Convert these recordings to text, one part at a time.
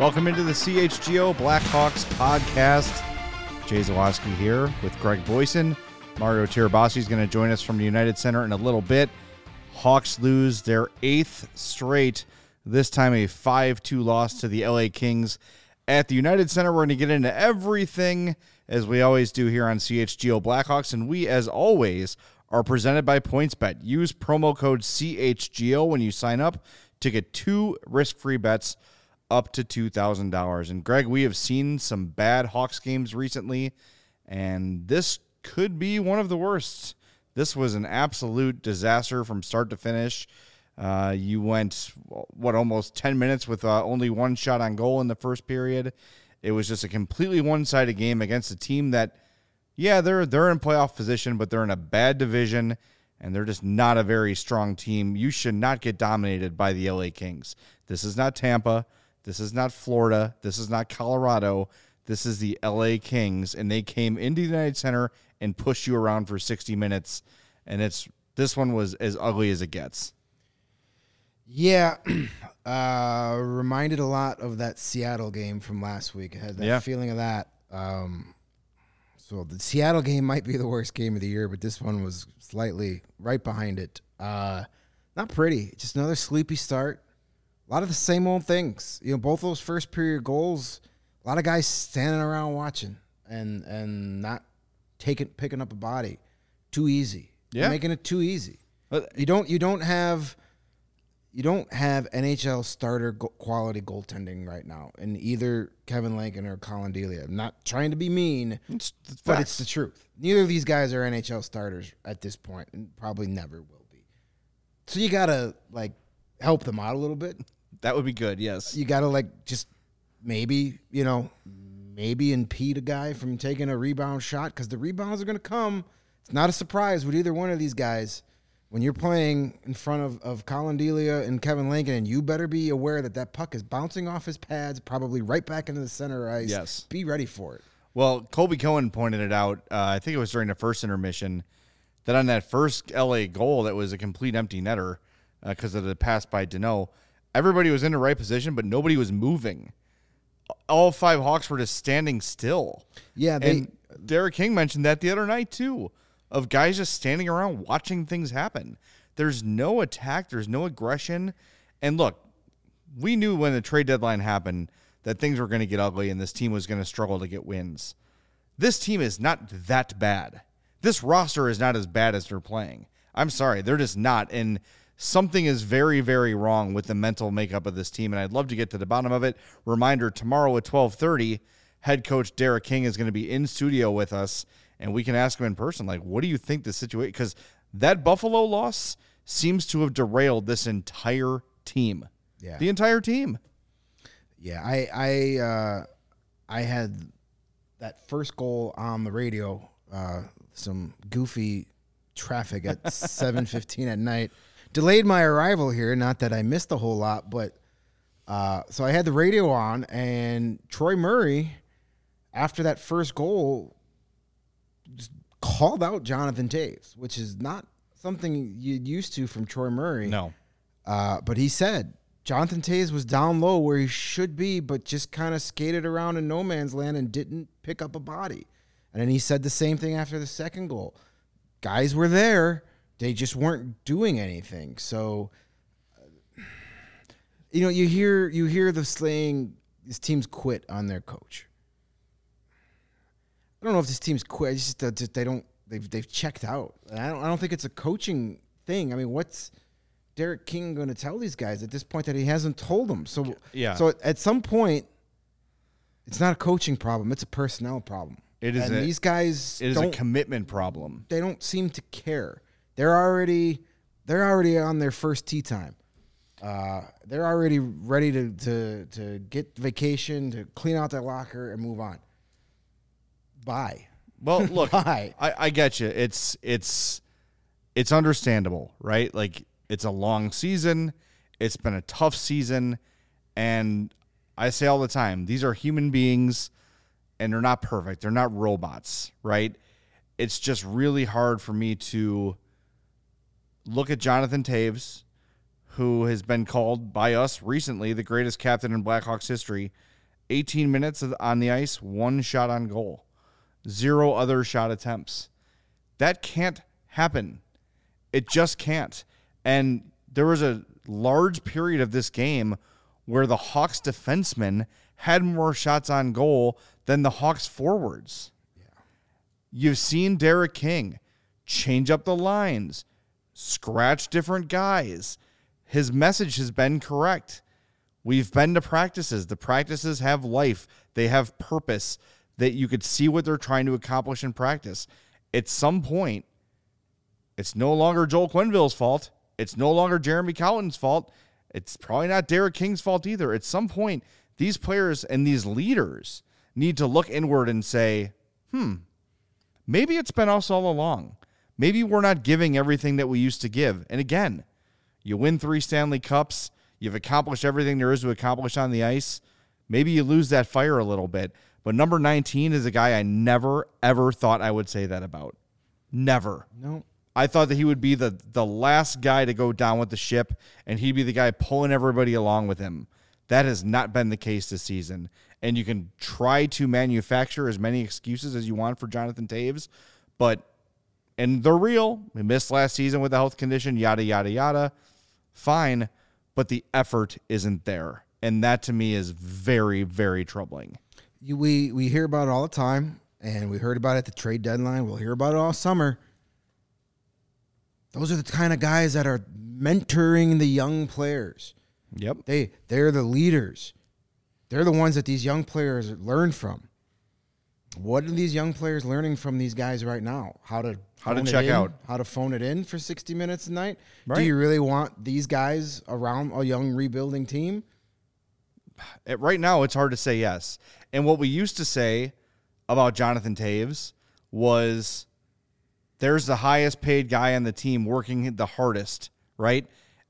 Welcome into the CHGO Blackhawks podcast. Jay Zawaski here with Greg Boysen. Mario Tirabassi is going to join us from the United Center in a little bit. Hawks lose their eighth straight, this time a 5 2 loss to the LA Kings at the United Center. We're going to get into everything as we always do here on CHGO Blackhawks. And we, as always, are presented by PointsBet. Use promo code CHGO when you sign up to get two risk free bets up to $2,000. And Greg, we have seen some bad Hawks games recently, and this could be one of the worst. This was an absolute disaster from start to finish. Uh, you went, what, almost 10 minutes with uh, only one shot on goal in the first period. It was just a completely one sided game against a team that, yeah, they're, they're in playoff position, but they're in a bad division and they're just not a very strong team. You should not get dominated by the LA Kings. This is not Tampa. This is not Florida. This is not Colorado. This is the LA Kings, and they came into the United Center and pushed you around for 60 minutes. And it's this one was as ugly as it gets. Yeah, uh, reminded a lot of that Seattle game from last week. I had that Yeah. feeling of that. Um, so the Seattle game might be the worst game of the year, but this one was slightly right behind it. Uh, not pretty. Just another sleepy start. A lot of the same old things. You know, both those first period goals. A lot of guys standing around watching and and not taking picking up a body. Too easy. You're Yeah. making it too easy. You don't you don't have you don't have NHL starter go- quality goaltending right now in either Kevin Lankinen or Collin Delia. I'm not trying to be mean, it's but facts. it's the truth. Neither of these guys are NHL starters at this point, and probably never will be. So you gotta like help them out a little bit. That would be good. Yes. You gotta like just maybe you know maybe impede a guy from taking a rebound shot because the rebounds are gonna come. It's not a surprise with either one of these guys. When you're playing in front of, of Collin Delia and Kevin Lankinen, and you better be aware that that puck is bouncing off his pads, probably right back into the center ice. Yes. Be ready for it. Well, Colby Cohen pointed it out. Uh, I think it was during the first intermission that on that first LA goal, that was a complete empty netter because of the pass by Danault. Everybody was in the right position, but nobody was moving. All five Hawks were just standing still. Yeah, they- and Derek King mentioned that the other night too, of guys just standing around watching things happen. There's no attack. There's no aggression. And look, we knew when the trade deadline happened that things were going to get ugly and this team was going to struggle to get wins. This team is not that bad. This roster is not as bad as they're playing. I'm sorry, they're just not. And something is very, very wrong with the mental makeup of this team. And I'd love to get to the bottom of it. Reminder: tomorrow at 12:30, head coach Derek King is going to be in studio with us, and we can ask him in person, like, what do you think the situation? Because that Buffalo loss seems to have derailed this entire team. Yeah. the entire team. Yeah, I I uh, I had that first goal on the radio. Uh, some goofy traffic at seven fifteen at night delayed my arrival here. Not that I missed a whole lot, but uh, so I had the radio on, and Troy Murray, after that first goal, called out Jonathan Toews, which is not something you'd used to from Troy Murray. No, Uh, but he said Jonathan Toews was down low where he should be, but just kind of skated around in no man's land and didn't pick up a body. And then he said the same thing after the second goal. Guys were there, they just weren't doing anything. So uh, you know, you hear you hear the slaying these teams quit on their coach. I don't know if this team's quit. It's just, uh, just they don't they've they've checked out. I don't I don't think it's a coaching thing. I mean, what's Derek King going to tell these guys at this point that he hasn't told them? So Yeah. So at some point, it's not a coaching problem. It's a personnel problem. It is And a- these guys It is a commitment problem. they don't seem to care. They're already they're already on their first tea time. Uh, they're already ready to, to to get vacation, to clean out their locker and move on. Bye. Well, look, Why? I, I get you. It's it's it's understandable, right? Like it's a long season. It's been a tough season, and I say all the time, these are human beings, and they're not perfect. They're not robots, right? It's just really hard for me to look at Jonathan Toews, who has been called by us recently the greatest captain in Blackhawks history. 18 minutes on the ice, one shot on goal zero other shot attempts. That can't happen. It just can't. And there was a large period of this game where the Hawks defensemen had more shots on goal than the Hawks forwards. Yeah. You've seen Derek King change up the lines, scratch different guys. His message has been correct. We've been to practices. The practices have life, they have purpose, that you could see what they're trying to accomplish in practice. At some point, it's no longer Joel Quenneville's fault. It's no longer Jeremy Colliton's fault. It's probably not Derek King's fault either. At some point, these players and these leaders need to look inward and say, hmm, maybe it's been us all along. Maybe we're not giving everything that we used to give. And again, you win three Stanley Cups, you've accomplished everything there is to accomplish on the ice. Maybe you lose that fire a little bit. But number 19 is a guy I never, ever thought I would say that about. Never. No. I thought that he would be the the last guy to go down with the ship, and he'd be the guy pulling everybody along with him. That has not been the case this season. And you can try to manufacture as many excuses as you want for Jonathan Toews, but and they're real. We missed last season with a health condition, yada yada yada. Fine, but the effort isn't there, and that to me is very very troubling. We we hear about it all the time, and we heard about it at the trade deadline. We'll hear about it all summer. Those are the kind of guys that are mentoring the young players. Yep. They they're the leaders. They're the ones that these young players learn from. What are these young players learning from these guys right now? How to How to check in? out. How to phone it in for sixty minutes a night? Do you really want these guys around a young rebuilding team? It- right now it's hard to say yes. And what we used to say about Jonathan Toews was there's the highest paid guy on the team working the hardest, right?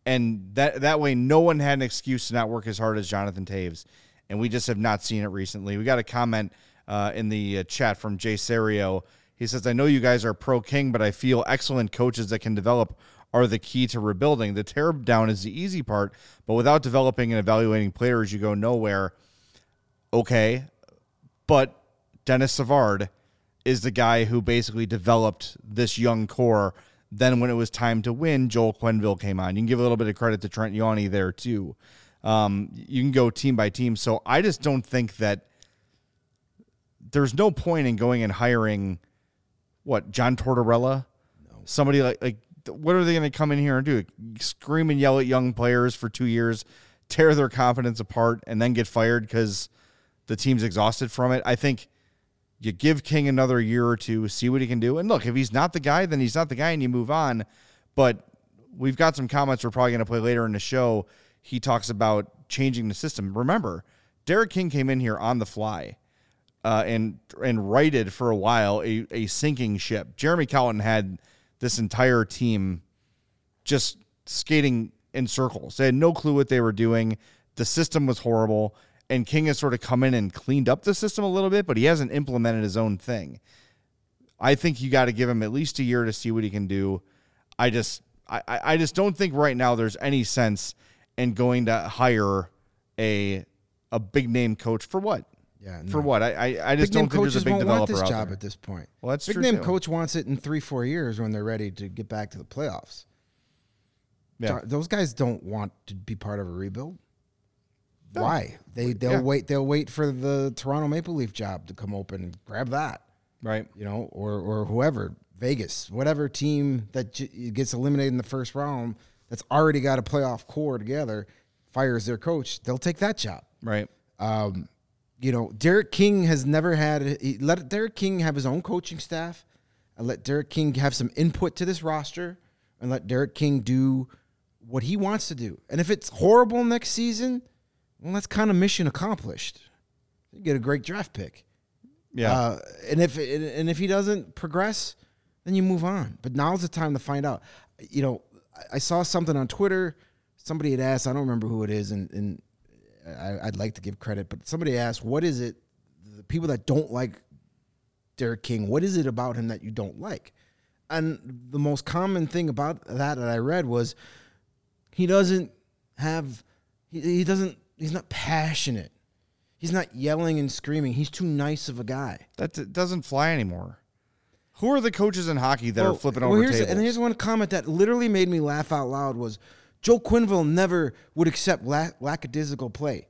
And that that way no one had an excuse to not work as hard as Jonathan Toews. And we just have not seen it recently. We got a comment uh, in the uh, chat from Jay Serio. He says, I know you guys are pro King, but I feel excellent coaches that can develop are the key to rebuilding. The tear down is the easy part, but without developing and evaluating players, you go nowhere. Okay. But Denis Savard is the guy who basically developed this young core. Then, when it was time to win, Joel Quenneville came on. You can give a little bit of credit to Trent Yawney there, too. Um, you can go team by team. So, I just don't think that there's no point in going and hiring what John Tortorella, somebody like like what are they going to come in here and do? Scream and yell at young players for two years, tear their confidence apart, and then get fired because the team's exhausted from it. I think you give King another year or two, see what he can do, and look if he's not the guy, then he's not the guy, and you move on. But we've got some comments we're probably going to play later in the show. He talks about changing the system. Remember, Derek King came in here on the fly uh, and and righted for a while a, a sinking ship. Jeremy Colliton had this entire team just skating in circles. They had no clue what they were doing. The system was horrible, and King has sort of come in and cleaned up the system a little bit, but he hasn't implemented his own thing. I think you got to give him at least a year to see what he can do. I just I I just don't think right now there's any sense in going to hire a a big name coach for what Yeah, For what? I I, I just big don't think there's a big won't want this job there. at this point. Well, that's big true, name too. coach wants it in three, four years when they're ready to get back to the playoffs. Yeah. Those guys don't want to be part of a rebuild. Why? They they'll Yeah. wait. They'll wait for the Toronto Maple Leaf job to come open and grab that. Right. You know, or or whoever Vegas, whatever team that gets eliminated in the first round that's already got a playoff core together, fires their coach. They'll take that job. Right. Um, you know, Derek King has never had he let Derek King have his own coaching staff and let Derek King have some input to this roster and let Derek King do what he wants to do. And if it's horrible next season, well, that's kind of mission accomplished. You get a great draft pick. Yeah. Uh, and if and if he doesn't progress, then you move on. But now's the time to find out. You know, I- I saw something on Twitter. Somebody had asked. I don't remember who it is, and, and I, I'd like to give credit, but somebody asked, "What is it? The people that don't like Derek King. What is it about him that you don't like?" And the most common thing about that that I read was he doesn't have he, he doesn't he's not passionate. He's not yelling and screaming. He's too nice of a guy. that doesn't fly anymore. Who are the coaches in hockey that are flipping well, over here's, tables? And here's one comment that literally made me laugh out loud was Joe Quenneville never would accept la- lackadaisical play.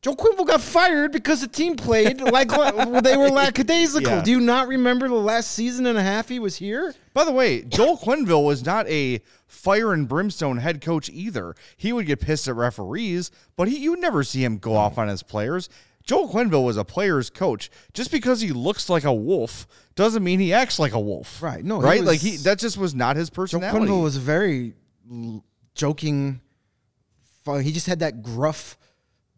Joe Quenneville got fired because the team played like they were lackadaisical. Yeah. Do you not remember the last season and a half he was here? By the way, Joel Quenneville was not a fire and brimstone head coach either. He would get pissed at referees, but he, you would never see him go off on his players. Joel Quenneville was a player's coach. Just because he looks like a wolf doesn't mean he acts like a wolf. Right, no, he right. was- like he that just was not his personality. Joe personality. Quenneville was very joking. He just had that gruff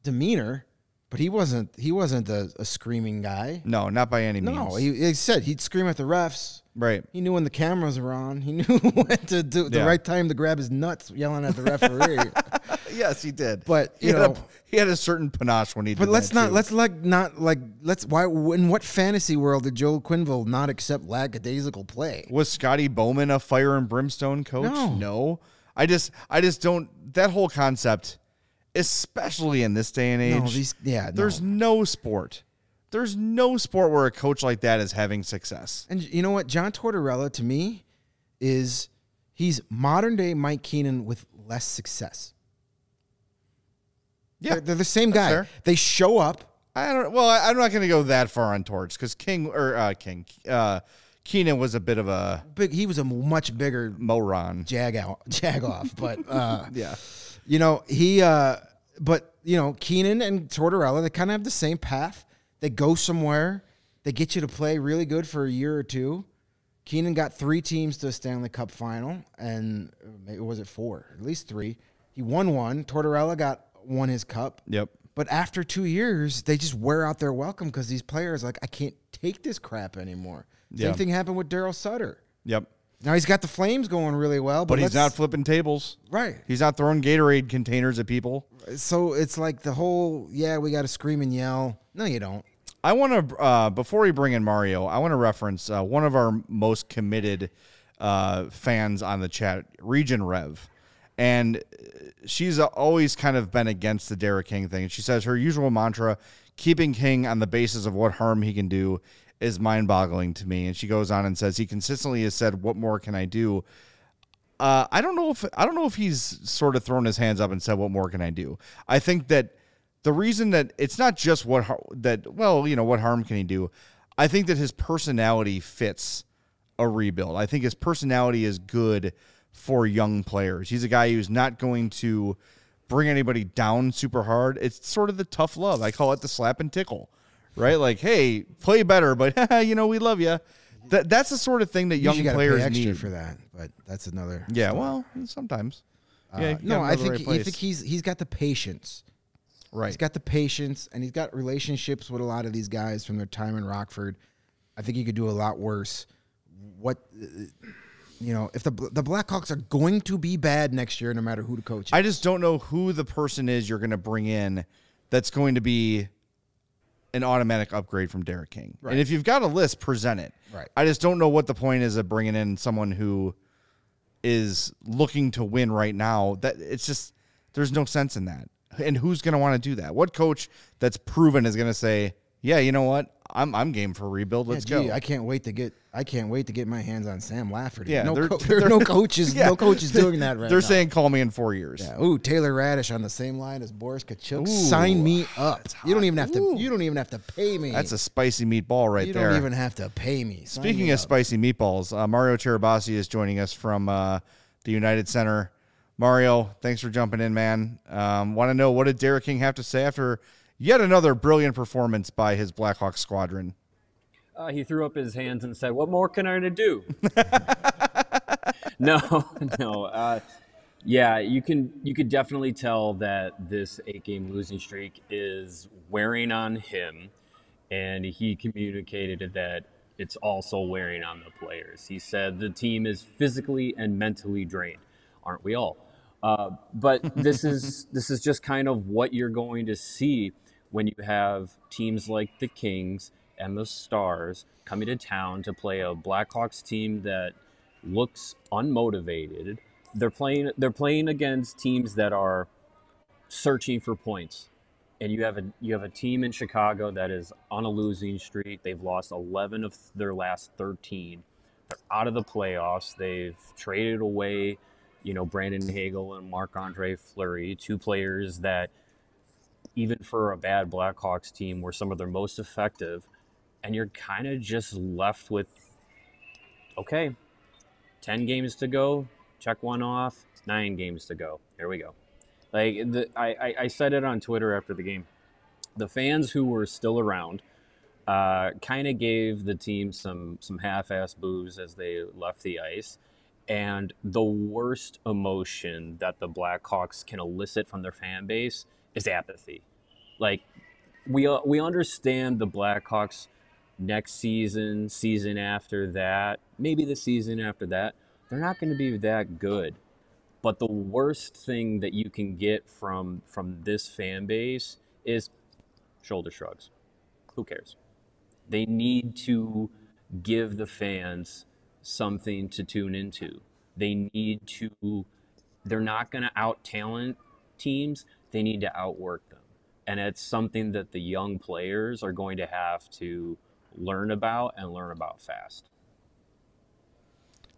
demeanor, but he wasn't. He wasn't a, a screaming guy. no, not by any means. No, he, he said he'd scream at the refs. right. He knew when the cameras were on. He knew when to do the right time to grab his nuts, yelling at the referee. Yes, he did. But, he you had know- a, he had a certain panache when he. but let's not too. let's like not like let's why in what fantasy world did Joel Quenneville not accept lackadaisical play? Was Scotty Bowman a fire and brimstone coach? No. I just I just don't that whole concept, especially in this day and age. No, these yeah. there's no. no sport. There's no sport where a coach like that is having success. and you know what? John Tortorella to me is he's modern day Mike Keenan with less success. Yeah, They're, they're the same guy. They show up. I don't. Well, I, I'm not going to go that far on torch because King or uh, King uh, Keenan was a bit of a Big. He was a much bigger moron. jag out, jag off, but uh, Yeah, You know, he uh but you know, Keenan and Tortorella, they kind of have the same path. They go somewhere, they get you to play really good for a year or two. Keenan got three teams to a Stanley Cup final, and uh, maybe was it four? At least three. He won one. Tortorella got won his cup. Yep. But after two years, they just wear out their welcome because these players like I can't take this crap anymore. Same Yeah. thing happened with Darryl Sutter. Yep. Now he's got the Flames going really well, but, But he's not flipping tables. right. He's not throwing Gatorade containers at people. So it's like the whole yeah, we got to scream and yell. No, you don't. I want to uh, before we bring in Mario, I want to reference uh, one of our most committed uh, fans on the chat, Region Rev, and uh, she's always kind of been against the Derek King thing. She says her usual mantra, keeping King on the basis of what harm he can do, is mind-boggling to me. And she goes on and says he consistently has said, "What more can I do?" Uh, I don't know if I don't know if he's sort of thrown his hands up and said, "What more can I do?" I think that the reason that it's not just what that well, you know, what harm can he do? I think that his personality fits a rebuild. I think his personality is good for young players. He's a guy who's not going to bring anybody down super hard. It's sort of the tough love. I call it the slap and tickle, right? Like, hey, play better, but you know, we love you. That that's the sort of thing that young you players need. for that, but that's another. Yeah, well, sometimes. yeah, Uh, you no, I think right I think he's he's got the patience. right. He's got the patience, and he's got relationships with a lot of these guys from their time in Rockford. I think he could do a lot worse. What, uh, you know, if the the Blackhawks are going to be bad next year, no matter who the coach is. I just don't know who the person is you're going to bring in that's going to be an automatic upgrade from Derek King. Right. And if you've got a list, present it. Right. I just don't know what the point is of bringing in someone who is looking to win right now. That it's just there's no sense in that. And who's going to want to do that? What coach that's proven is going to say, "Yeah, you know what? I'm I'm game for a rebuild. Let's yeah, gee, go." I can't wait to get I can't wait to get my hands on Sam Lafferty. Yeah, no, they're- co- there are no coaches, Yeah. no coaches doing that right They're now. saying, "Call me in four years." Yeah. Ooh, Taylor Raddysh on the same line as Boris Katchouk. Ooh, Sign me up. You don't even have to. You don't even have to pay me. That's a spicy meatball right you there. You don't even have to pay me. Sign Speaking me of up. spicy meatballs, uh, Mario Tirabassi is joining us from uh, the United Center. Mario, thanks for jumping in, man. Um, Want to know what did Derek King have to say after yet another brilliant performance by his Blackhawks squadron? Uh, he threw up his hands and said, "What more can I do?" no, no. Uh, yeah, you can. You could definitely tell that this eight-game losing streak is wearing on him, and he communicated that it's also wearing on the players. He said the team is physically and mentally drained. Aren't we all? Uh, but this is this is just kind of what you're going to see when you have teams like the Kings and the Stars coming to town to play a Blackhawks team that looks unmotivated. They're playing they're playing against teams that are searching for points. And you have a you have a team in Chicago that is on a losing streak. They've lost 11 of their last 13. They're out of the playoffs. They've traded away, you know, Brandon Hagel and Marc Andre Fleury, two players that even for a bad Blackhawks team where some of their most effective. And you're kind of just left with okay, 10 games to go, check one off, nine games to go. Here we go. Like the, I, I, said it on Twitter after the game. The fans who were still around uh, kind of gave the team some some half-ass boos as they left the ice, and the worst emotion that the Blackhawks can elicit from their fan base is apathy. Like we uh, we understand the Blackhawks next season, season after that, maybe the season after that, they're not going to be that good. But the worst thing that you can get from from this fan base is shoulder shrugs. Who cares? They need to give the fans something to tune into. They need to they're not going to out talent teams, they need to outwork them. And it's something that the young players are going to have to learn about and learn about fast.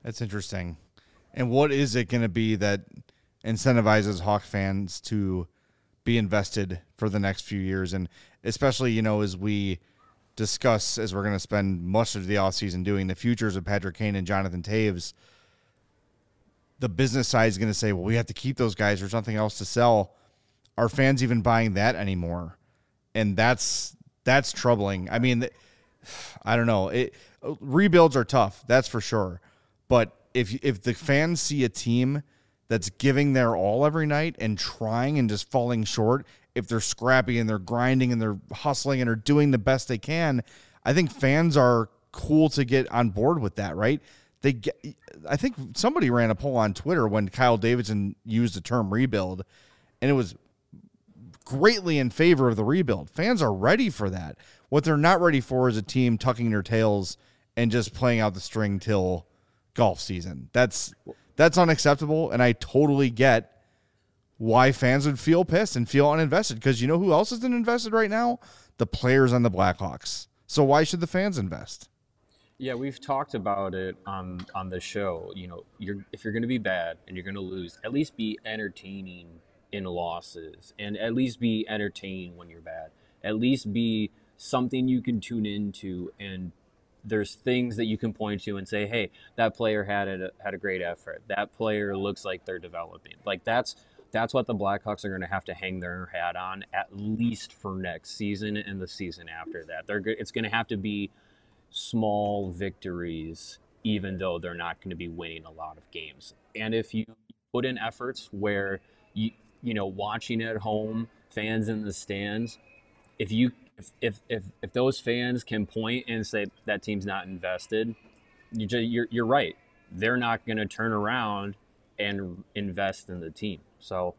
That's interesting. And what is it going to be that incentivizes Hawk fans to be invested for the next few years? And especially, you know, as we discuss, as we're going to spend much of the offseason doing the futures of Patrick Kane and Jonathan Toews, the business side is going to say, well, we have to keep those guys. There's nothing else to sell. Are fans even buying that anymore? And that's that's troubling. I mean, I don't know. It rebuilds are tough, that's for sure. But if if the fans see a team that's giving their all every night and trying and just falling short, if they're scrappy and they're grinding and they're hustling and are doing the best they can, I think fans are cool to get on board with that, right? They get, I think somebody ran a poll on Twitter when Kyle Davidson used the term rebuild, and it was greatly in favor of the rebuild. Fans are ready for that. What they're not ready for is a team tucking their tails and just playing out the string till golf season. That's that's unacceptable, and I totally get why fans would feel pissed and feel uninvested because you know who else isn't invested right now? The players on the Blackhawks. So why should the fans invest? Yeah, we've talked about it on on the show. You know, you're if you're going to be bad and you're going to lose, at least be entertaining in losses, and at least be entertained when you're bad. At least be something you can tune into, and there's things that you can point to and say, "Hey, that player had a had a great effort. That player looks like they're developing." Like that's that's what the Blackhawks are going to have to hang their hat on at least for next season and the season after that. They're it's going to have to be small victories, even though they're not going to be winning a lot of games. And if you put in efforts where you you know watching at home, fans in the stands, if you if if if, those fans can point and say that team's not invested, you just, you're you're right. They're not going to turn around and invest in the team. So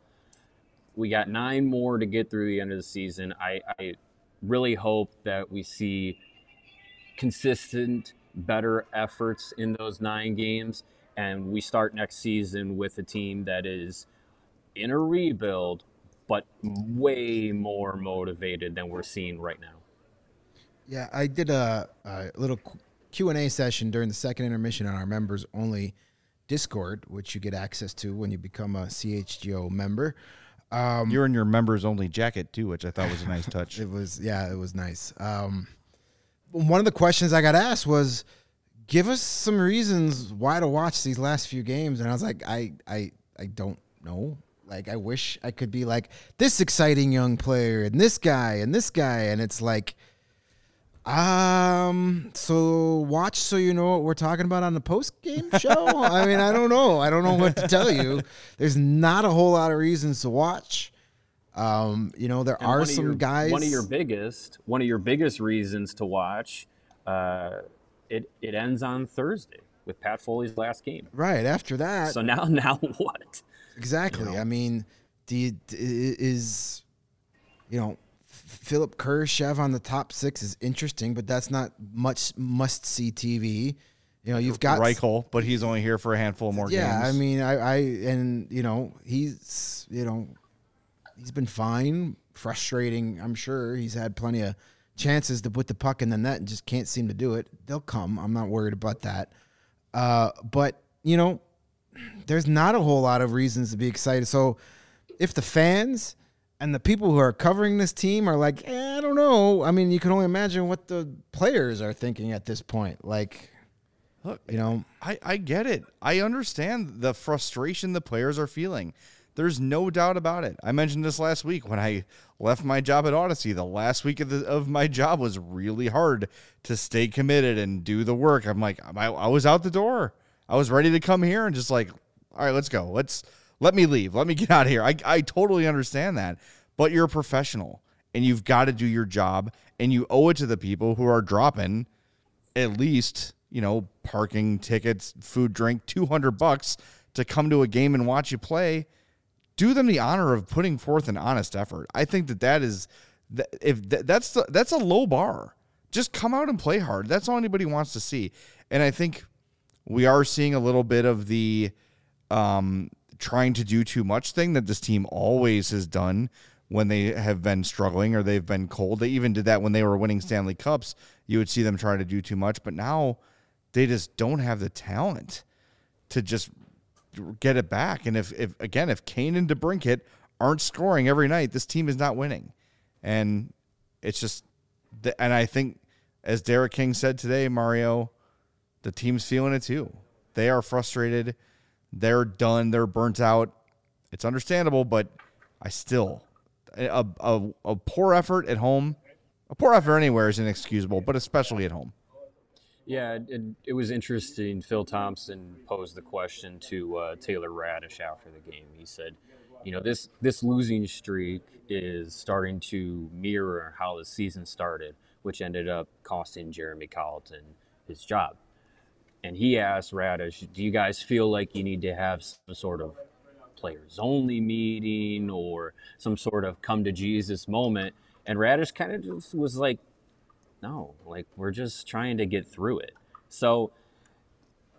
we got nine more to get through the end of the season. I, I really hope that we see consistent, better efforts in those nine games, and we start next season with a team that is in a rebuild, but way more motivated than we're seeing right now. Yeah, I did a, a little Q and A session during the second intermission on our members only Discord, which you get access to when you become a CHGO member. Um, You're in your members only jacket too, which I thought was a nice touch. it was, yeah, it was nice. Um, one of the questions I got asked was, "Give us some reasons why to watch these last few games," and I was like, "I, I, I don't know. Like, I wish I could be like this exciting young player and this guy and this guy, and it's like." Um. So watch so you know what we're talking about on the post game show. I mean, I don't know. I don't know what to tell you. There's not a whole lot of reasons to watch. Um. You know, there and are some your, guys. One of your biggest, one of your biggest reasons to watch. Uh, it it ends on Thursday with Pat Foley's last game. Right after that. So now, now what? Exactly. You know? I mean, do you, is you know Philipp Kurashev on the top six is interesting, but that's not much must see TV. You know, you've got Reichel, but he's only here for a handful more yeah, games. Yeah, I mean, I, I, and you know, he's, you know, he's been fine. Frustrating, I'm sure. He's had plenty of chances to put the puck in the net and just can't seem to do it. They'll come. I'm not worried about that. Uh, but you know, there's not a whole lot of reasons to be excited. So, if the fans and the people who are covering this team are like, eh, I don't know. I mean, you can only imagine what the players are thinking at this point. Like, Look, you know, I, I get it. I understand the frustration the players are feeling. There's no doubt about it. I mentioned this last week when I left my job at Audacy. The last week of, the, of my job was really hard to stay committed and do the work. I'm like, I, I was out the door. I was ready to come here and just like, all right, let's go. Let's let me leave. Let me get out of here. I, I totally understand that. But you're a professional and you've got to do your job and you owe it to the people who are dropping at least, you know, parking tickets, food, drink, 200 bucks to come to a game and watch you play. Do them the honor of putting forth an honest effort. I think that that is if that's the, that's a low bar. Just come out and play hard. That's all anybody wants to see. And I think we are seeing a little bit of the um, trying to do too much thing that this team always has done when they have been struggling or they've been cold. They even did that when they were winning Stanley Cups. You would see them trying to do too much, but now they just don't have the talent to just get it back. And if, if again, if Kane and DeBrincat aren't scoring every night, this team is not winning. And it's just, and I think, as Derek King said today, Mario, the team's feeling it too. They are frustrated. They're done. They're burnt out. It's understandable, but I still a, a, a poor effort at home, a poor effort anywhere is inexcusable, but especially at home. Yeah, it, it was interesting. Phil Thompson posed the question to uh, Taylor Raddysh after the game. He said, "You know, this this losing streak is starting to mirror how the season started, which ended up costing Jeremy Colliton his job." And he asked Raddysh, "Do you guys feel like you need to have some sort of players only meeting or some sort of come to Jesus moment?" And Raddysh kind of just was like, "No, like we're just trying to get through it." So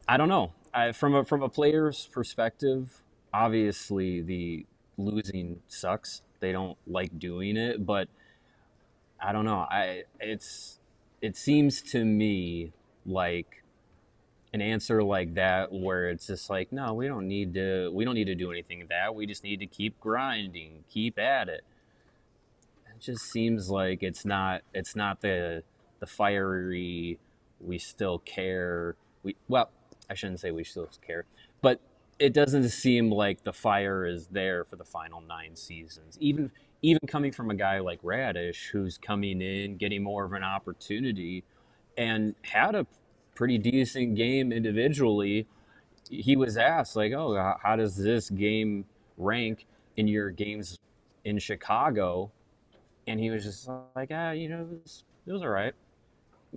I don't know. I, from a from a player's perspective, obviously the losing sucks. They don't like doing it, but I don't know. I it's it seems to me like an answer like that where it's just like no we don't need to we don't need to do anything of that. We just need to keep grinding keep at it. It just seems like it's not it's not the the fiery we still care. We well i shouldn't say we still care but it doesn't seem like the fire is there for the final nine seasons. Even even coming from a guy like Raddysh who's coming in getting more of an opportunity and had a pretty decent game individually. He was asked, like, oh, how does this game rank in your games in Chicago? And he was just like, ah, you know, it was, it was all right.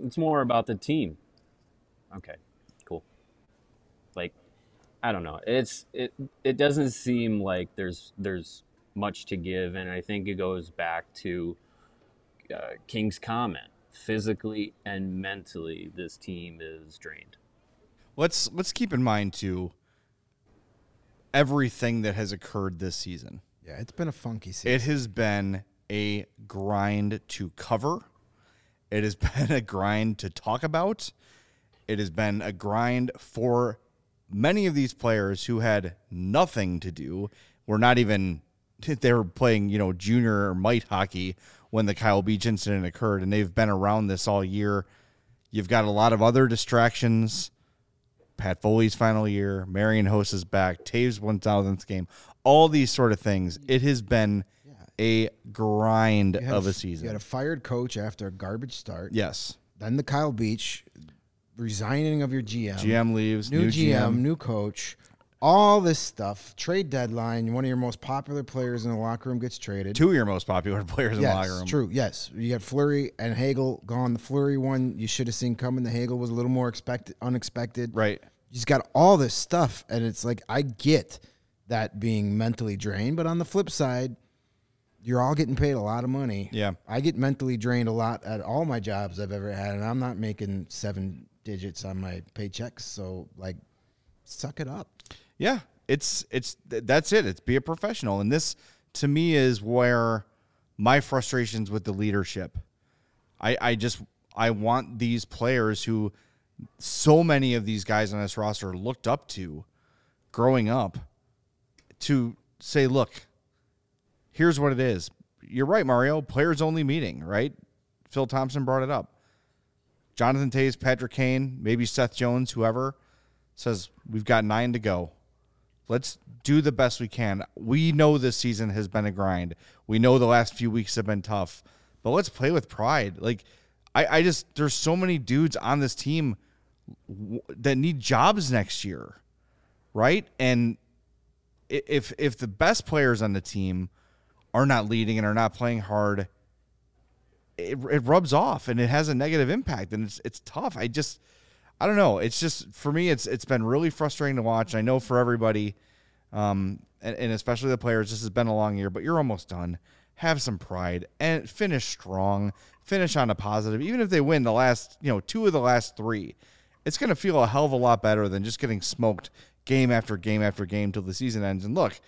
It's more about the team. Okay, cool. Like, I don't know. It's it it doesn't seem like there's there's much to give, and I think it goes back to uh, King's comment physically and mentally this team is drained. Let's let's keep in mind too everything that has occurred this season. Yeah, it's been a funky season. It has been a grind to cover. It has been a grind to talk about. It has been a grind for many of these players who had nothing to do. Were not even they were playing, you know, junior or mite hockey when the Kyle Beach incident occurred, and they've been around this all year. You've got a lot of other distractions. Pat Foley's final year, Marian Hossa is back, Toews 1000th game, all these sort of things. It has been a grind of a f- season. You had a fired coach after a garbage start. yes. Then the Kyle Beach resigning of your GM. GM leaves, new, new, GM, new coach, all this stuff. Trade deadline. One of your most popular players in the locker room gets traded. Two of your most popular players in yes, the locker room. true. Yes, you got Fleury and Hagel gone. The Fleury one you should have seen coming. The Hagel was a little more expected, unexpected. Right. You just got all this stuff, and it's like I get that being mentally drained, but on the flip side, you're all getting paid a lot of money. Yeah. I get mentally drained a lot at all my jobs I've ever had, and I'm not making seven digits on my paychecks. So, like, suck it up. Yeah, it's it's that's it. It's be a professional, and this to me is where my frustrations with the leadership. I I just I want these players who so many of these guys on this roster looked up to growing up to say, look, here's what it is. You're right, Mario. Players only meeting, right? Phil Thompson brought it up. Jonathan Toews, Patrick Kane, maybe Seth Jones, whoever says we've got nine to go. Let's do the best we can. We know this season has been a grind. We know the last few weeks have been tough, but let's play with pride. Like, I, I just there's so many dudes on this team that need jobs next year, right? And if if the best players on the team are not leading and are not playing hard, it, it rubs off and it has a negative impact and it's it's tough. I just I don't know. It's just for me it's it's been really frustrating to watch. I know for everybody um and, and especially the players this has been a long year, but you're almost done. Have some pride and finish strong. Finish on a positive. Even if they win the last, you know, two of the last 3, it's going to feel a hell of a lot better than just getting smoked game after game after game till the season ends. And look,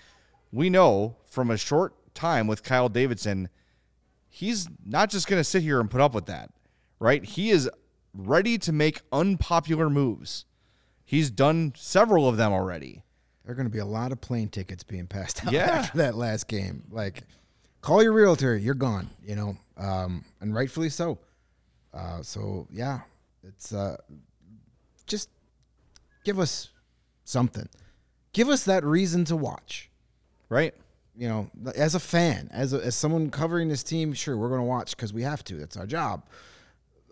we know from a short time with Kyle Davidson he's not just going to sit here and put up with that, right? He is ready to make unpopular moves. He's done several of them already. There are going to be a lot of plane tickets being passed out Yeah. after that last game. Like, call your realtor. You're gone. You know, um, and rightfully so. Uh, so yeah, it's uh, just give us something. Give us that reason to watch. Right? You know, as a fan, as a, as someone covering this team, sure, we're going to watch because we have to. That's our job.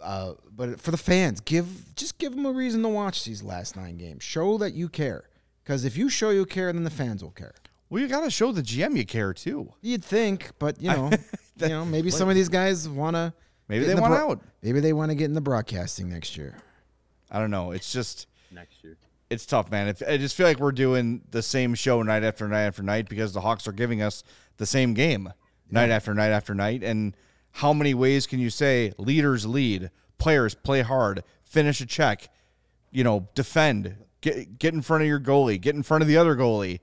Uh, but for the fans, give just give them a reason to watch these last nine games. Show that you care. Because if you show you care, then the fans will care. Well, you got to show the GM you care too. You'd think, but you know, you know, maybe some of these guys want to. Maybe they want out. Maybe they want to get in the broadcasting next year. I don't know. It's just next year. it's tough, man. If, I just feel like we're doing the same show night after night after night because the Hawks are giving us the same game night after night after night. And how many ways can you say leaders lead, players play hard, finish a check, you know, defend, get get in front of your goalie, get in front of the other goalie.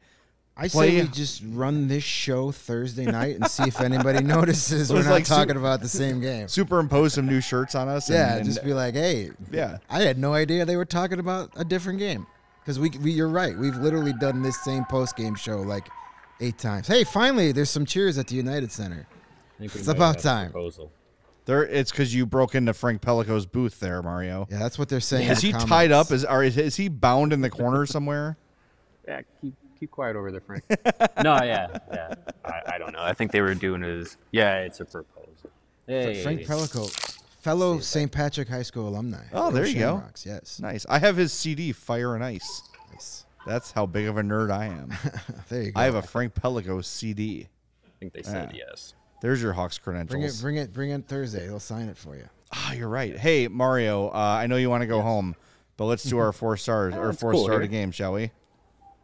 I say we just run this show Thursday night and see if anybody notices we're not like su- talking about the same game. Superimpose some new shirts on us. and- Yeah, and- just be like, hey, Yeah. I had no idea they were talking about a different game. Because we, we, you're right, we've literally done this same post game show like eight times. Hey, finally, there's some cheers at the United Center. I think we It's about time. Proposal. there. It's because you broke into Frank Pellico's booth there, Mario. Yeah, that's what they're saying. Is in he the tied up? Is or is, is he bound in the corner somewhere? Yeah, keep keep quiet over there, Frank. no, yeah, yeah. I, I don't know. I think they were doing is yeah, it's a proposal. Hey, Frank Pellico, fellow St. Patrick High School alumni. Oh, there you go. Shamrocks, Yes. Nice. I have his CD, Fire and Ice. Nice. That's how big of a nerd I am. There you go. I have a Frank Pellico CD. I think they said yes. There's your Hawks credentials. bring it, bring it, bring it Thursday. They'll sign it for you. Ah, you're right. Hey, Mario, uh, I know you want to go home, but let's do our four stars or four cool star here. game, shall we?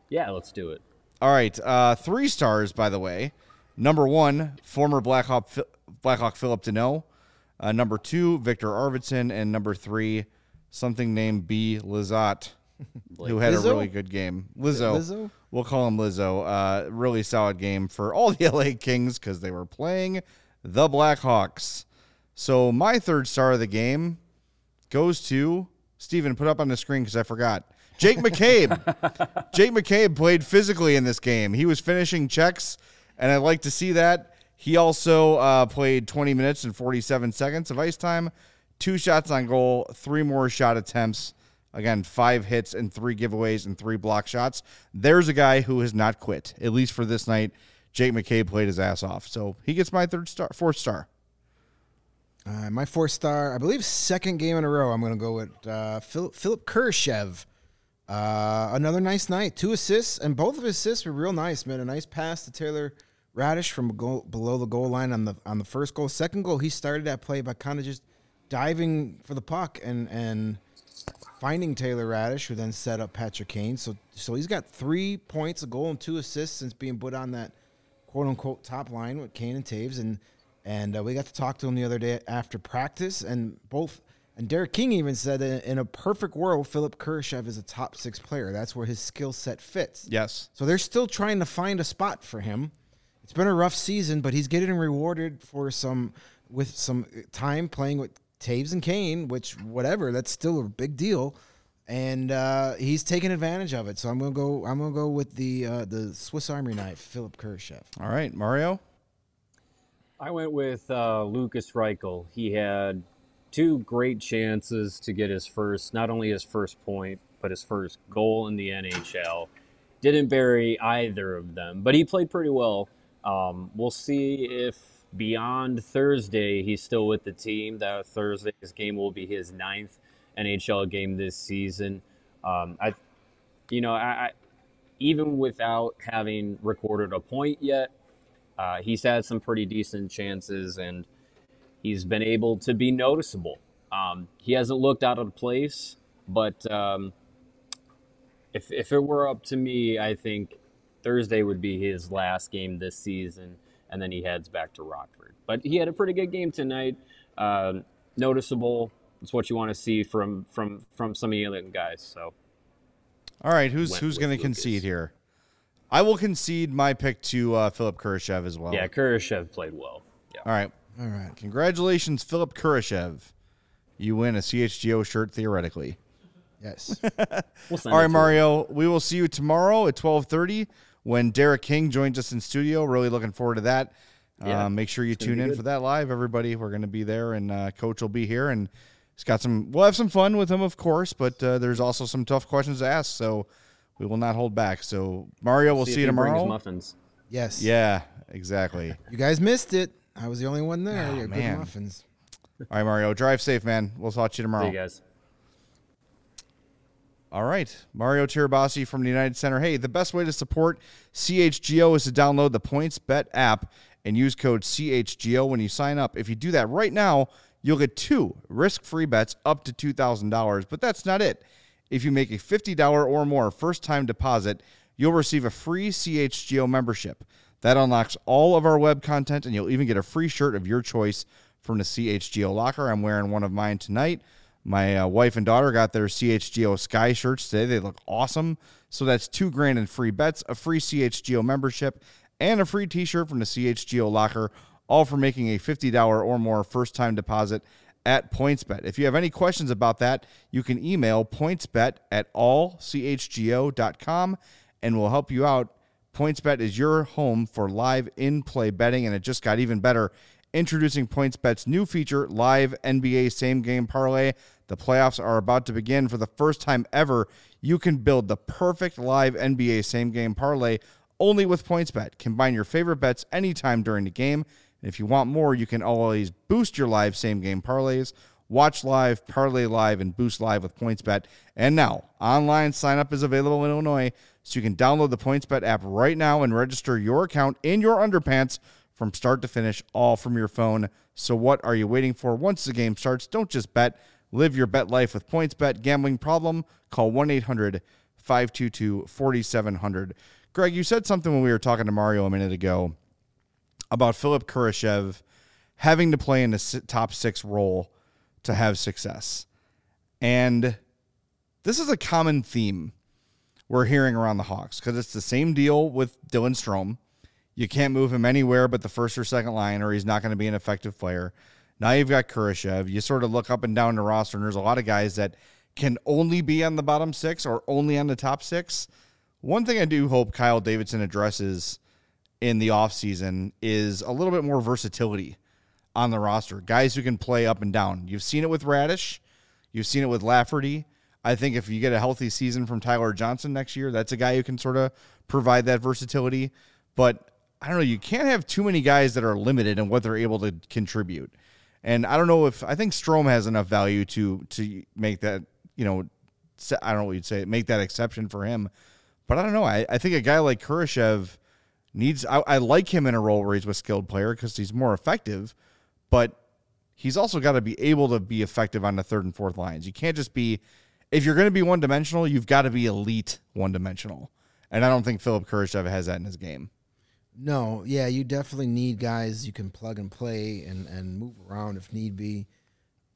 Yeah, let's do it. All right, uh, three stars, by the way. Number one, former Blackhawk Phil- Blackhawk Phillip Danault. Uh, number two, Viktor Arvidsson, and number three, something named B. Lizotte. who had Lizzo? a really good game. Lizzo. Lizzo? We'll call him Lizzo. Uh, really solid game for all the LA Kings because they were playing the Blackhawks. So my third star of the game goes to Steven, put up on the screen because I forgot. Jake McCabe. Jake McCabe played physically in this game. He was finishing checks, and I like to see that. He also uh, played 20 minutes and 47 seconds of ice time, two shots on goal, three more shot attempts. Again, five hits and three giveaways and three block shots. There's a guy who has not quit, at least for this night. Jake McCabe played his ass off. So he gets my third star, fourth star. Uh, my fourth star, I believe, second game in a row. I'm going to go with uh, Philipp, Philipp Kurashev. Uh, another nice night, two assists, and both of his assists were real nice. Man, a nice pass to Taylor Raddysh from goal, below the goal line on the on the first goal. Second goal, he started that play by kind of just diving for the puck and and finding Taylor Raddysh, who then set up Patrick Kane. So so he's got three points, a goal, and two assists since being put on that quote unquote top line with Kane and Toews, and and uh, we got to talk to him the other day after practice, and both and Derek King even said that in a perfect world, Philipp Kurashev is a top six player. That's where his skill set fits. Yes. So they're still trying to find a spot for him. It's been a rough season, but he's getting rewarded for some with some time playing with Toews and Kane, which whatever, that's still a big deal. And uh, he's taking advantage of it. So I'm gonna go. I'm gonna go with the uh, the Swiss Army knife, Philipp Kurashev. All right, Mario. I went with uh, Lukas Reichel. He had two great chances to get his first, not only his first point, but his first goal in the NHL. Didn't bury either of them, but he played pretty well. Um, we'll see if beyond Thursday he's still with the team. That Thursday's game will be his ninth NHL game this season. Um, I, you know, I, I even without having recorded a point yet, uh, he's had some pretty decent chances and he's been able to be noticeable. Um, he hasn't looked out of place, but um, if, if it were up to me, I think Thursday would be his last game this season, and then he heads back to Rockford. But he had a pretty good game tonight. Um noticeable. It's what you want to see from from from some of the other guys. So All right, who's Went who's going to concede here? I will concede my pick to uh, Philipp Kurashev as well. yeah, Kurashev played well. Yeah. All right. All right. Congratulations, Philipp Kurashev. You win a CHGO shirt theoretically. Yes. We'll send All it Mario. We will see you tomorrow at twelve thirty when Derek King joins us in studio. Really looking forward to that. Yeah, um, make sure you tune in good. for that live, everybody. We're going to be there, and uh, Coach will be here, and he's got some. We'll have some fun with him, of course, but uh, there's also some tough questions to ask, so we will not hold back. So Mario, we'll See see, you tomorrow. muffins. yes. Yeah, exactly. You guys missed it. I was the only one there. Oh, you got good man. muffins. All right, Mario, drive safe, man. We'll talk to you tomorrow. See you guys. All right. Mario Tirabassi from the United Center. Hey, the best way to support CHGO is to download the PointsBet app and use code CHGO when you sign up. If you do that right now, you'll get two risk free bets up to $2,000. But that's not it. If you make a $50 or more first time deposit, you'll receive a free CHGO membership. That unlocks all of our web content, and you'll even get a free shirt of your choice from the CHGO locker. I'm wearing one of mine tonight. My uh, wife and daughter got their CHGO Sky shirts today. They look awesome. So that's two grand in free bets, a free CHGO membership, and a free t shirt from the CHGO locker, all for making a $50 or more first time deposit at PointsBet. If you have any questions about that, you can email pointsbet at allchgo.com and we'll help you out. PointsBet is your home for live in play betting, and it just got even better. Introducing PointsBet's new feature, Live NBA Same Game Parlay. The playoffs are about to begin. For the first time ever, you can build the perfect live NBA Same Game Parlay only with PointsBet. Combine your favorite bets anytime during the game. And if you want more, you can always boost your live same game parlays. Watch live, parlay live, and boost live with PointsBet. And now, online sign up is available in Illinois, so you can download the PointsBet app right now and register your account in your underpants from start to finish, all from your phone. So, what are you waiting for? Once the game starts, don't just bet. Live your bet life with PointsBet. Gambling problem? Call 1 800 522 4700. Greg, you said something when we were talking to Mario a minute ago about Philipp Kurashev having to play in the top six role to have success. And this is a common theme we're hearing around the Hawks because it's the same deal with Dylan Strome. You can't move him anywhere but the first or second line, or he's not going to be an effective player. Now you've got Kurashev. You sort of look up and down the roster, and there's a lot of guys that can only be on the bottom six or only on the top six. One thing I do hope Kyle Davidson addresses in the offseason is a little bit more versatility on the roster. Guys who can play up and down. You've seen it with Raddysh, you've seen it with Lafferty. I think if you get a healthy season from Tyler Johnson next year, that's a guy who can sort of provide that versatility. But I don't know, you can't have too many guys that are limited in what they're able to contribute. And I don't know if I think Strome has enough value to to make that, you know, I don't know what you'd say, make that exception for him. But I don't know. I, I think a guy like Kurashev needs I, I like him in a role where he's a skilled player because he's more effective, but he's also got to be able to be effective on the third and fourth lines. You can't just be if you're going to be one dimensional, you've got to be elite one dimensional. And I don't think Philipp Kurashev has that in his game. No, yeah, you definitely need guys you can plug and play and, and move around if need be.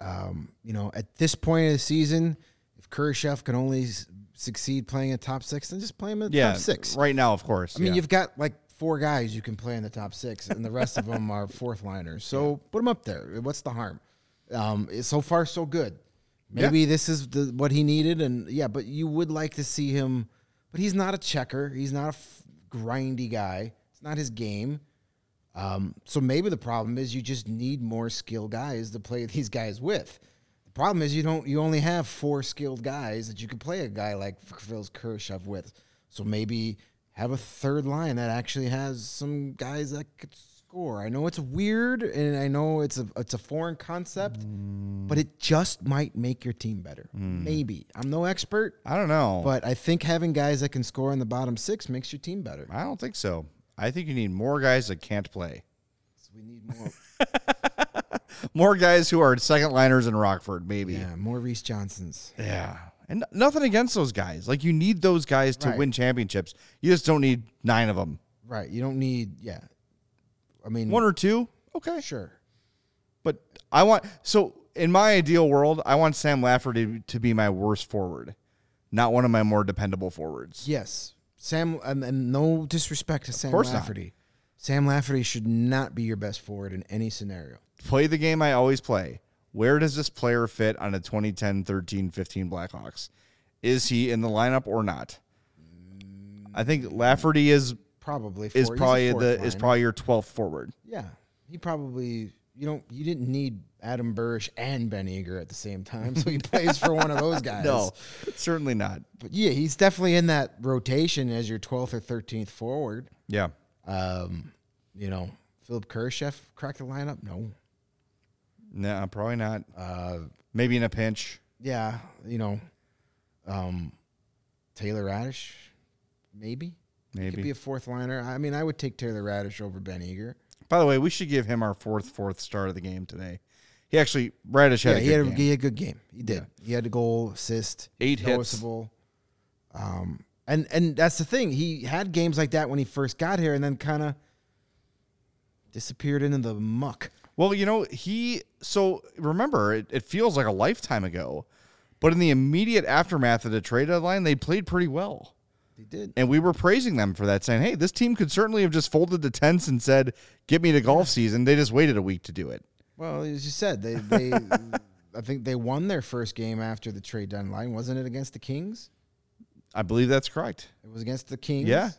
Um, you know, at this point of the season, if Kurashev can only s- succeed playing a top six, then just play him in the Yeah, top six. right now, of course. I mean, yeah. you've got like four guys you can play in the top six, and the rest of them are fourth liners. So put them up there. What's the harm? Um, so far, so good. Maybe this is the, what he needed, and yeah, but you would like to see him. But he's not a checker. He's not a f- grindy guy. Not his game. Um, so maybe the problem is you just need more skilled guys to play these guys with. The problem is you don't. You only have four skilled guys that you could play a guy like Phil Kurashev with. So maybe have a third line that actually has some guys that could score. I know it's weird, and I know it's a it's a foreign concept, but it just might make your team better. Maybe I'm no expert, I don't know. but I think having guys that can score in the bottom six makes your team better. I don't think so. I think you need more guys that can't play. So we need more. More guys who are second liners in Rockford, maybe. yeah, more Reese Johnsons. Yeah. And nothing against those guys. Like you need those guys to Right. win championships. You just don't need nine of them. Right. You don't need. Yeah. I mean, One or two, okay. sure. But I want so in my ideal world, I want Sam Lafferty to be my worst forward, not one of my more dependable forwards. Yes, Sam. And, and no disrespect to Sam course not. Lafferty. Sam Lafferty should not be your best forward in any scenario. Play the game I always play. Where does this player fit on a 2010, 13, 15 Blackhawks? Is he in the lineup or not? I think Lafferty is Probably is he's a probably fourth the is line. probably your 12th forward. yeah. He probably you don't you didn't need Adam Burish and Ben Eager at the same time, so he plays for one of those guys. No, certainly not. but yeah, he's definitely in that rotation as your twelfth or thirteenth forward. Yeah. Um, you know, Philipp Kurashev cracked the lineup. No, No, probably not. uh, Maybe in a pinch. yeah, you know, um, Taylor Raddysh, maybe. Maybe. Could be a fourth liner. I mean, I would take Taylor Raddysh over Ben Eager. By the way, we should give him our fourth fourth start of the game today. He actually Raddysh had yeah, a he good had a, game. he had a good game. He did. He had a goal, assist, Eight hits. Um, and and that's the thing. He had games like that when he first got here, and then kind of disappeared into the muck. Well, you know, he so remember it, it feels like a lifetime ago, but in the immediate aftermath of the trade deadline, they played pretty well. He did. And we were praising them for that, saying, Hey, this team could certainly have just folded the tents and said, Get me to golf season. They just waited a week to do it. Well, as you said, they they I think they won their first game after the trade deadline. Wasn't it against the Kings? I believe that's correct. It was against the Kings. Yeah.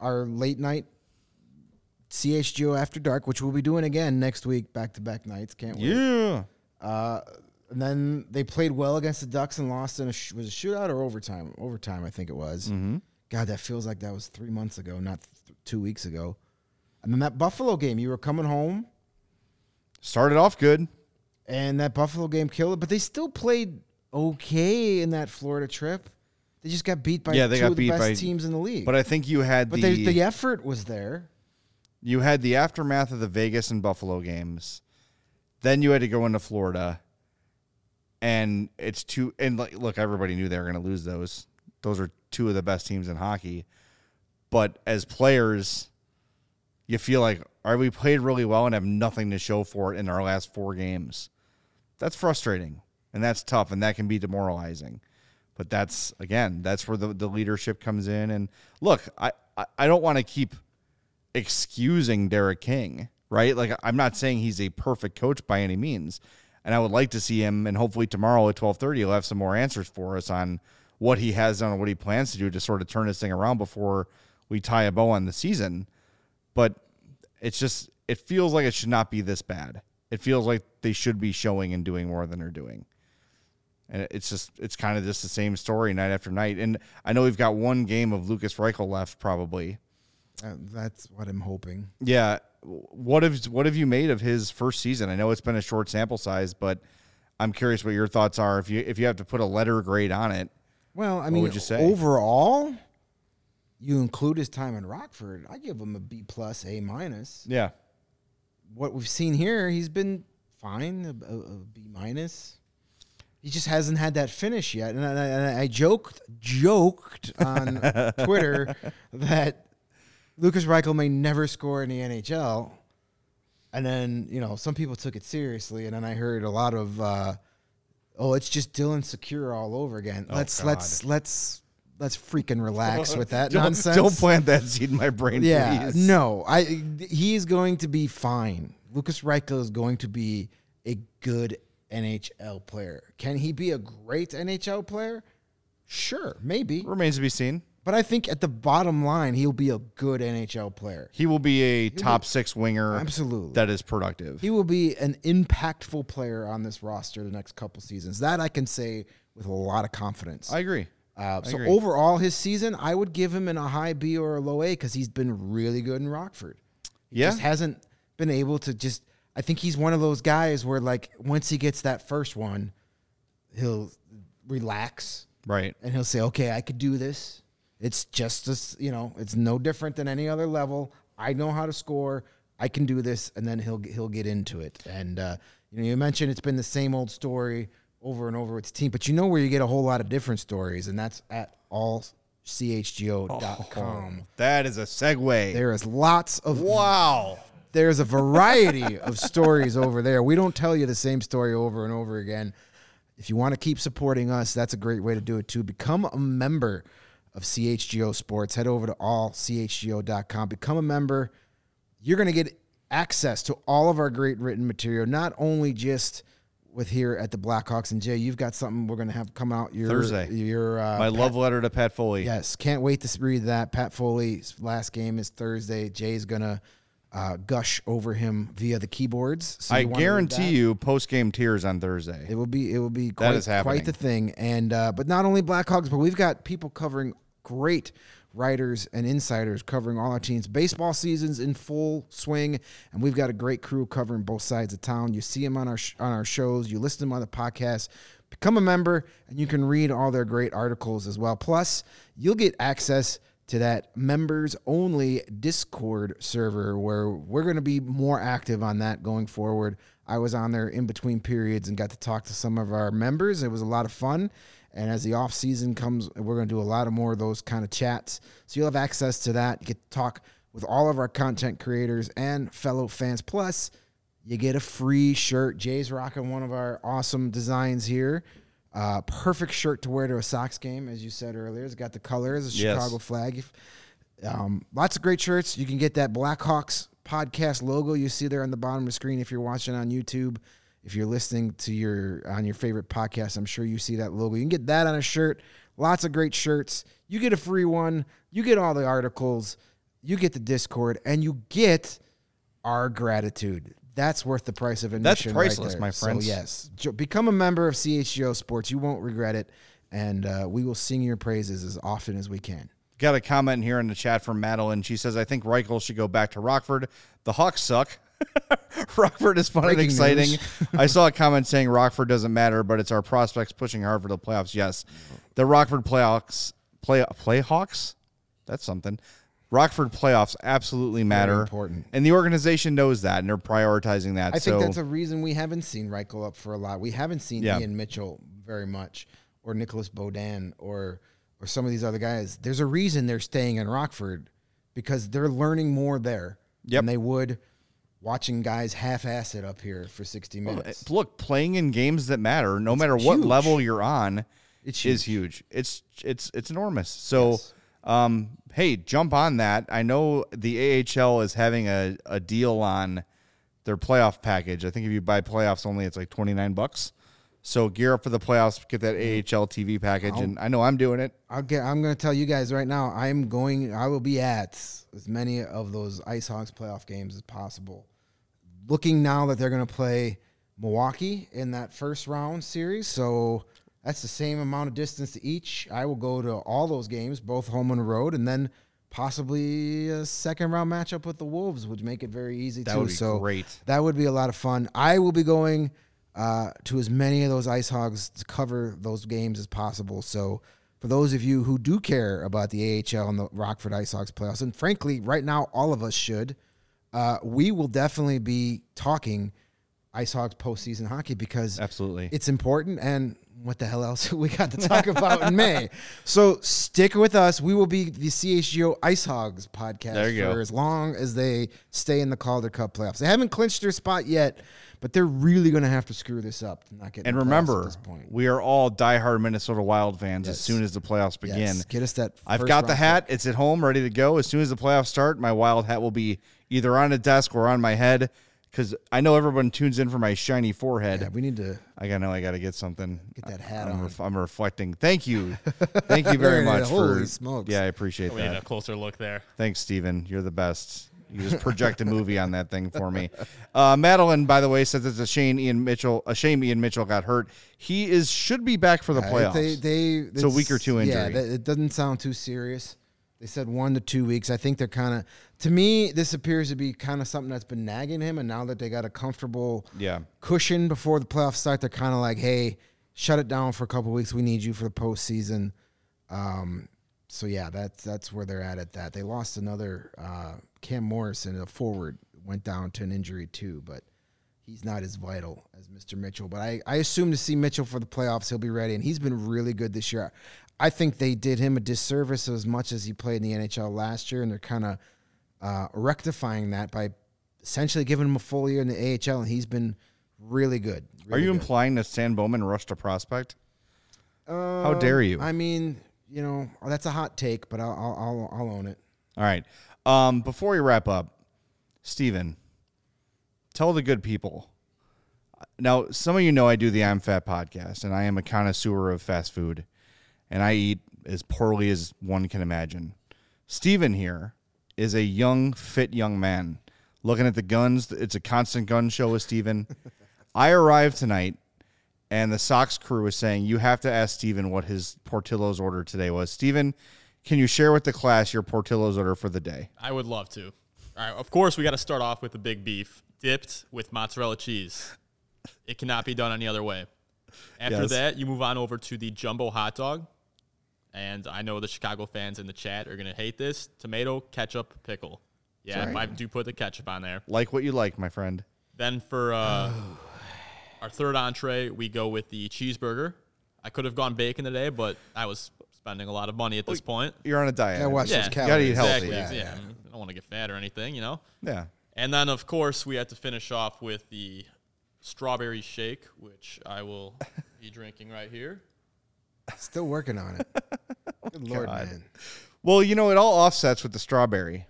Our late night CHGO after dark, which we'll be doing again next week, back to back nights. Can't wait. Yeah. Uh, and then they played well against the Ducks and lost in a sh- was it shootout or overtime? Overtime, I think it was. Mm-hmm. God, that feels like that was three months ago, not th- two weeks ago. And then that Buffalo game, you were coming home, Started off good. and that Buffalo game killed it, but they still played okay in that Florida trip. They just got beat by Yeah, they two got of the beat best by- teams in the league. But I think you had but the, the, the effort was there. you had the aftermath of the Vegas and Buffalo games. Then you had to go into Florida. And it's too and like look, everybody knew they were gonna lose those. Those are two of the best teams in hockey. But as players, you feel like, all right, we played really well and have nothing to show for it in our last four games. That's frustrating. And that's tough and that can be demoralizing. But that's again, that's where the, the leadership comes in. And look, I, I, I don't want to keep excusing Derek King, right? Like I'm not saying he's a perfect coach by any means. And I would like to see him and hopefully tomorrow at twelve thirty he'll have some more answers for us on what he has done and what he plans to do to sort of turn this thing around before we tie a bow on the season. But it's just it feels like it should not be this bad. It feels like they should be showing and doing more than they're doing. And it's just it's kind of just the same story night after night. And I know we've got one game of Lukas Reichel left probably. Uh, that's what I'm hoping. Yeah. What have what have you made of his first season? I know it's been a short sample size, but I'm curious what your thoughts are if you if you have to put a letter grade on it. Well, I mean, would you say? overall, you include his time in Rockford. I give him a B plus, A minus. Yeah. What we've seen here, he's been fine, a B minus. He just hasn't had that finish yet. And I, and I joked joked on Twitter that Lukas Reichel may never score in the NHL. And then, you know, some people took it seriously. And then I heard a lot of, uh, oh, it's just Dylan Sikura all over again. Oh, let's, God. let's, let's, let's freaking relax with that Don't, nonsense. don't plant that seed in my brain, Yeah, please. no, I he's going to be fine. Lukas Reichel is going to be a good NHL player. Can he be a great NHL player? Sure, maybe. Remains to be seen. But I think at the bottom line, he'll be a good NHL player. He will be a top six winger Absolutely. that is productive. He will be an impactful player on this roster the next couple seasons. That I can say with a lot of confidence. I agree. Uh, so agree. overall, his season, I would give him in a high B or a low A because he's been really good in Rockford. He Yeah. just hasn't been able to just. I think he's one of those guys where like once he gets that first one, he'll relax Right. and he'll say, "Okay, I could do this. It's just this, you know, it's no different than any other level. I know how to score. I can do this." And then he'll he'll get into it. And uh, you know, you mentioned it's been the same old story over and over with his team, but you know where you get a whole lot of different stories, and that's at allchgo.com. That is a segue. There is lots of wow. there's a variety of stories over there. We don't tell you the same story over and over again. If you want to keep supporting us, that's a great way to do it too. Become a member of CHGO Sports. Head over to allchgo.com. Become a member. You're going to get access to all of our great written material, not only just with here at the Blackhawks and Jay. You've got something we're going to have come out your Thursday. Your uh, My Pat- love letter to Pat Foley. Yes, can't wait to read that. Pat Foley's last game is Thursday. Jay's gonna uh, gush over him via the keyboards. So I you wanna read guarantee you post game tears on Thursday. it will be it will be quite, is happening. quite the thing. And uh, but not only Blackhawks, but we've got people covering great writers and insiders covering all our teams. Baseball season's in full swing, and we've got a great crew covering both sides of town. You see them on our sh- on our shows. You listen to them on the podcast. Become a member, and you can read all their great articles as well. Plus, you'll get access to that members only Discord server where we're going to be more active on that going forward. I was on there in between periods and got to talk to some of our members. It was a lot of fun. And as the off season comes, we're going to do a lot of more of those kind of chats. So you'll have access to that. You get to talk with all of our content creators and fellow fans. Plus, you get a free shirt. Jay's rocking one of our awesome designs here. Uh, perfect shirt to wear to a Sox game, as you said earlier. It's got the colors, the Yes. Chicago flag. Um, lots of great shirts. You can get that Blackhawks podcast logo you see there on the bottom of the screen if you're watching on YouTube. If you're listening to your on your favorite podcast, I'm sure you see that logo. You can get that on a shirt. Lots of great shirts. You get a free one. You get all the articles. You get the Discord, and you get our gratitude. That's worth the price of That's admission. right priceless, there. my friends. So yes, become a member of CHGO Sports. You won't regret it, and uh, we will sing your praises as often as we can. Got a comment here in the chat from Madeline. She says, I think Reichel should go back to Rockford. The Hawks suck. Rockford is fun Breaking and exciting. I saw a comment saying Rockford doesn't matter, but it's our prospects pushing hard for the playoffs. Yes. The Rockford playoffs play playhawks? That's something. Rockford playoffs absolutely matter. important. And the organization knows that and they're prioritizing that. I so think that's a reason we haven't seen Reichel up for a lot. We haven't seen Yeah. Ian Mitchell very much, or Nicolas Beaudin, or or some of these other guys. There's a reason they're staying in Rockford because they're learning more there Yep. than they would watching guys half-ass it up here for 60 minutes. look, playing in games that matter, no matter what level you're on, It's is huge. It's it's it's enormous. So, um, hey, jump on that. I know the AHL is having a, a deal on their playoff package. I think if you buy playoffs only, it's like twenty nine bucks. So gear up for the playoffs. Get that AHL TV package, and I know I'm doing it. I'll get. I'm going to tell you guys right now. I'm going. I will be at as many of those Ice Hogs playoff games as possible. Looking now that they're going to play Milwaukee in that first round series, so that's the same amount of distance to each. I will go to all those games, both home and road, and then possibly a second round matchup with the Wolves would make it very easy That too. would be so great. that would be a lot of fun. I will be going uh, to as many of those Ice Hogs to cover those games as possible. So, for those of you who do care about the AHL and the Rockford Ice Hogs playoffs, and frankly, right now, all of us should, uh, we will definitely be talking Ice Hogs postseason hockey because Absolutely. it's important. And what the hell else we got to talk about in May? So stick with us. We will be the CHGO Ice Hogs podcast for go. as long as they stay in the Calder Cup playoffs. They haven't clinched their spot yet, but they're really going to have to screw this up to not get. And remember, at this point. we are all diehard Minnesota Wild fans as soon as the playoffs begin. Yes, get us that. I've got the hat. It's at home, ready to go. As soon as the playoffs start, my wild hat will be either on a desk or on my head because I know everyone tunes in for my shiny forehead. Yeah, we need to. I gotta know I got to get something. Get that hat I'm, on. ref- I'm reflecting. Thank you, thank you very much is. for. Holy smokes. Yeah, I appreciate We need a that. closer look there. Thanks, Steven. You're the best. You just project a movie on that thing for me. Uh, Madeline, by the way, says it's a shame Ian Mitchell. A shame Ian Mitchell got hurt. He is should be back for the Uh, playoffs. They, they, It's a week or two Yeah, injury. that- it doesn't sound too serious. They said one to two weeks. I think they're kind of. To me, this appears to be kind of something that's been nagging him, and now that they got a comfortable yeah, cushion before the playoffs start, they're kind of like, "Hey, shut it down for a couple weeks. We need you for the postseason." Um, so yeah, that's that's where they're at. At that, they lost another uh, Cam Morrison, a forward, went down to an injury too, but he's not as vital as Mr. Mitchell. But I, I assume to see Mitchell for the playoffs, he'll be ready, and he's been really good this year. I think they did him a disservice as much as he played in the NHL last year, and they're kind of uh, rectifying that by essentially giving him a full year in the AHL, and he's been really good. are you good. implying that Stan Bowman rushed a prospect? How Um, dare you? I mean, you know, that's a hot take, but I'll I'll, I'll, I'll own it. All right. Um, before we wrap up, Steven, tell the good people. Now, some of you know I do the I'm Fat podcast, and I am a connoisseur of fast food, and I eat as poorly as one can imagine. Steven here is a young, fit young man. Looking at the guns, it's a constant gun show with Steven. I arrived tonight, and the Sox crew was saying, You have to ask Steven what his Portillo's order today was. Steven, can you share with the class your Portillo's order for the day? I would love to. All right, of course, we got to start off with the big beef dipped with mozzarella cheese. It cannot be done any other way. After Yes. that, you move on over to the jumbo hot dog. And I know the Chicago fans in the chat are going to hate this tomato, ketchup, pickle. Yeah, I do put the ketchup on there. Like what you like, my friend. Then for uh, our third entree, we go with the cheeseburger. I could have gone bacon today, but I was spending a lot of money at this point. You're on a diet. Yeah, watch Yeah, those you gotta eat healthy. Exactly. Yeah, Yeah, I don't want to get fat or anything, you know. Yeah. And then, of course, we had to finish off with the strawberry shake, which I will be drinking right here. Still working on it. Good lord, God. man. Well, you know, it all offsets with the strawberry.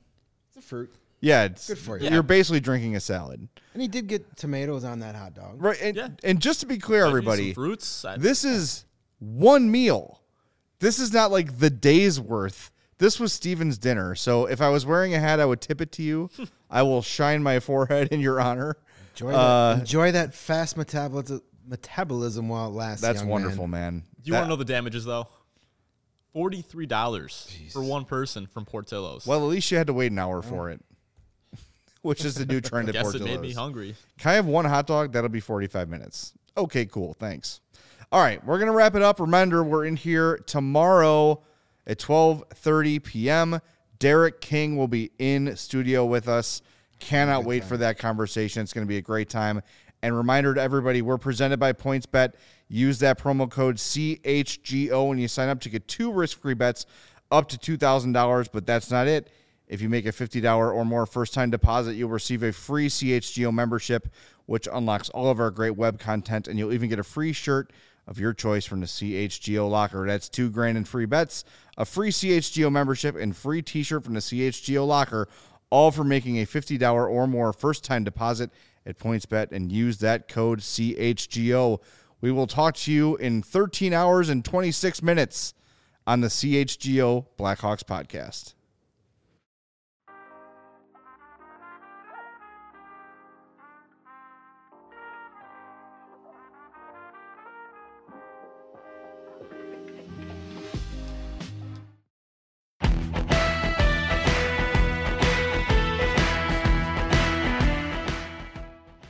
It's a fruit, Yeah, it's Good for you. You're basically drinking a salad, and he did get tomatoes on that hot dog. right? And, Yeah. and just to be clear, Maybe some everybody, fruits. I- this is one meal. This is not like the day's worth. This was Steven's dinner. So if I was wearing a hat, I would tip it to you. I will shine my forehead in your honor. Enjoy Uh, that. Enjoy that fast metabolism metabolism while it lasts. That's young wonderful, man. man. Do you want to know the damages, though? Forty-three dollars for one person from Portillo's. Well, at least you had to wait an hour for it, which is the new trend I at guess Portillo's. it made me hungry. Can I have one hot dog? That'll be 45 minutes. Okay, cool. Thanks. All right, we're going to wrap it up. Reminder, we're in here tomorrow at 12:30 p.m. Derek King will be in studio with us. Cannot wait for that conversation. It's going to be a great time. And reminder to everybody, we're presented by PointsBet. Use that promo code CHGO when you sign up to get two risk-free bets up to $2,000, but that's not it. If you make a $50 or more first time deposit, you'll receive a free CHGO membership, which unlocks all of our great web content, and you'll even get a free shirt of your choice from the CHGO locker. That's two grand in free bets, a free CHGO membership, and free t shirt from the CHGO locker, all for making a $50 or more first time deposit at PointsBet and use that code CHGO. We will talk to you in 13 hours and 26 minutes on the CHGO Blackhawks podcast.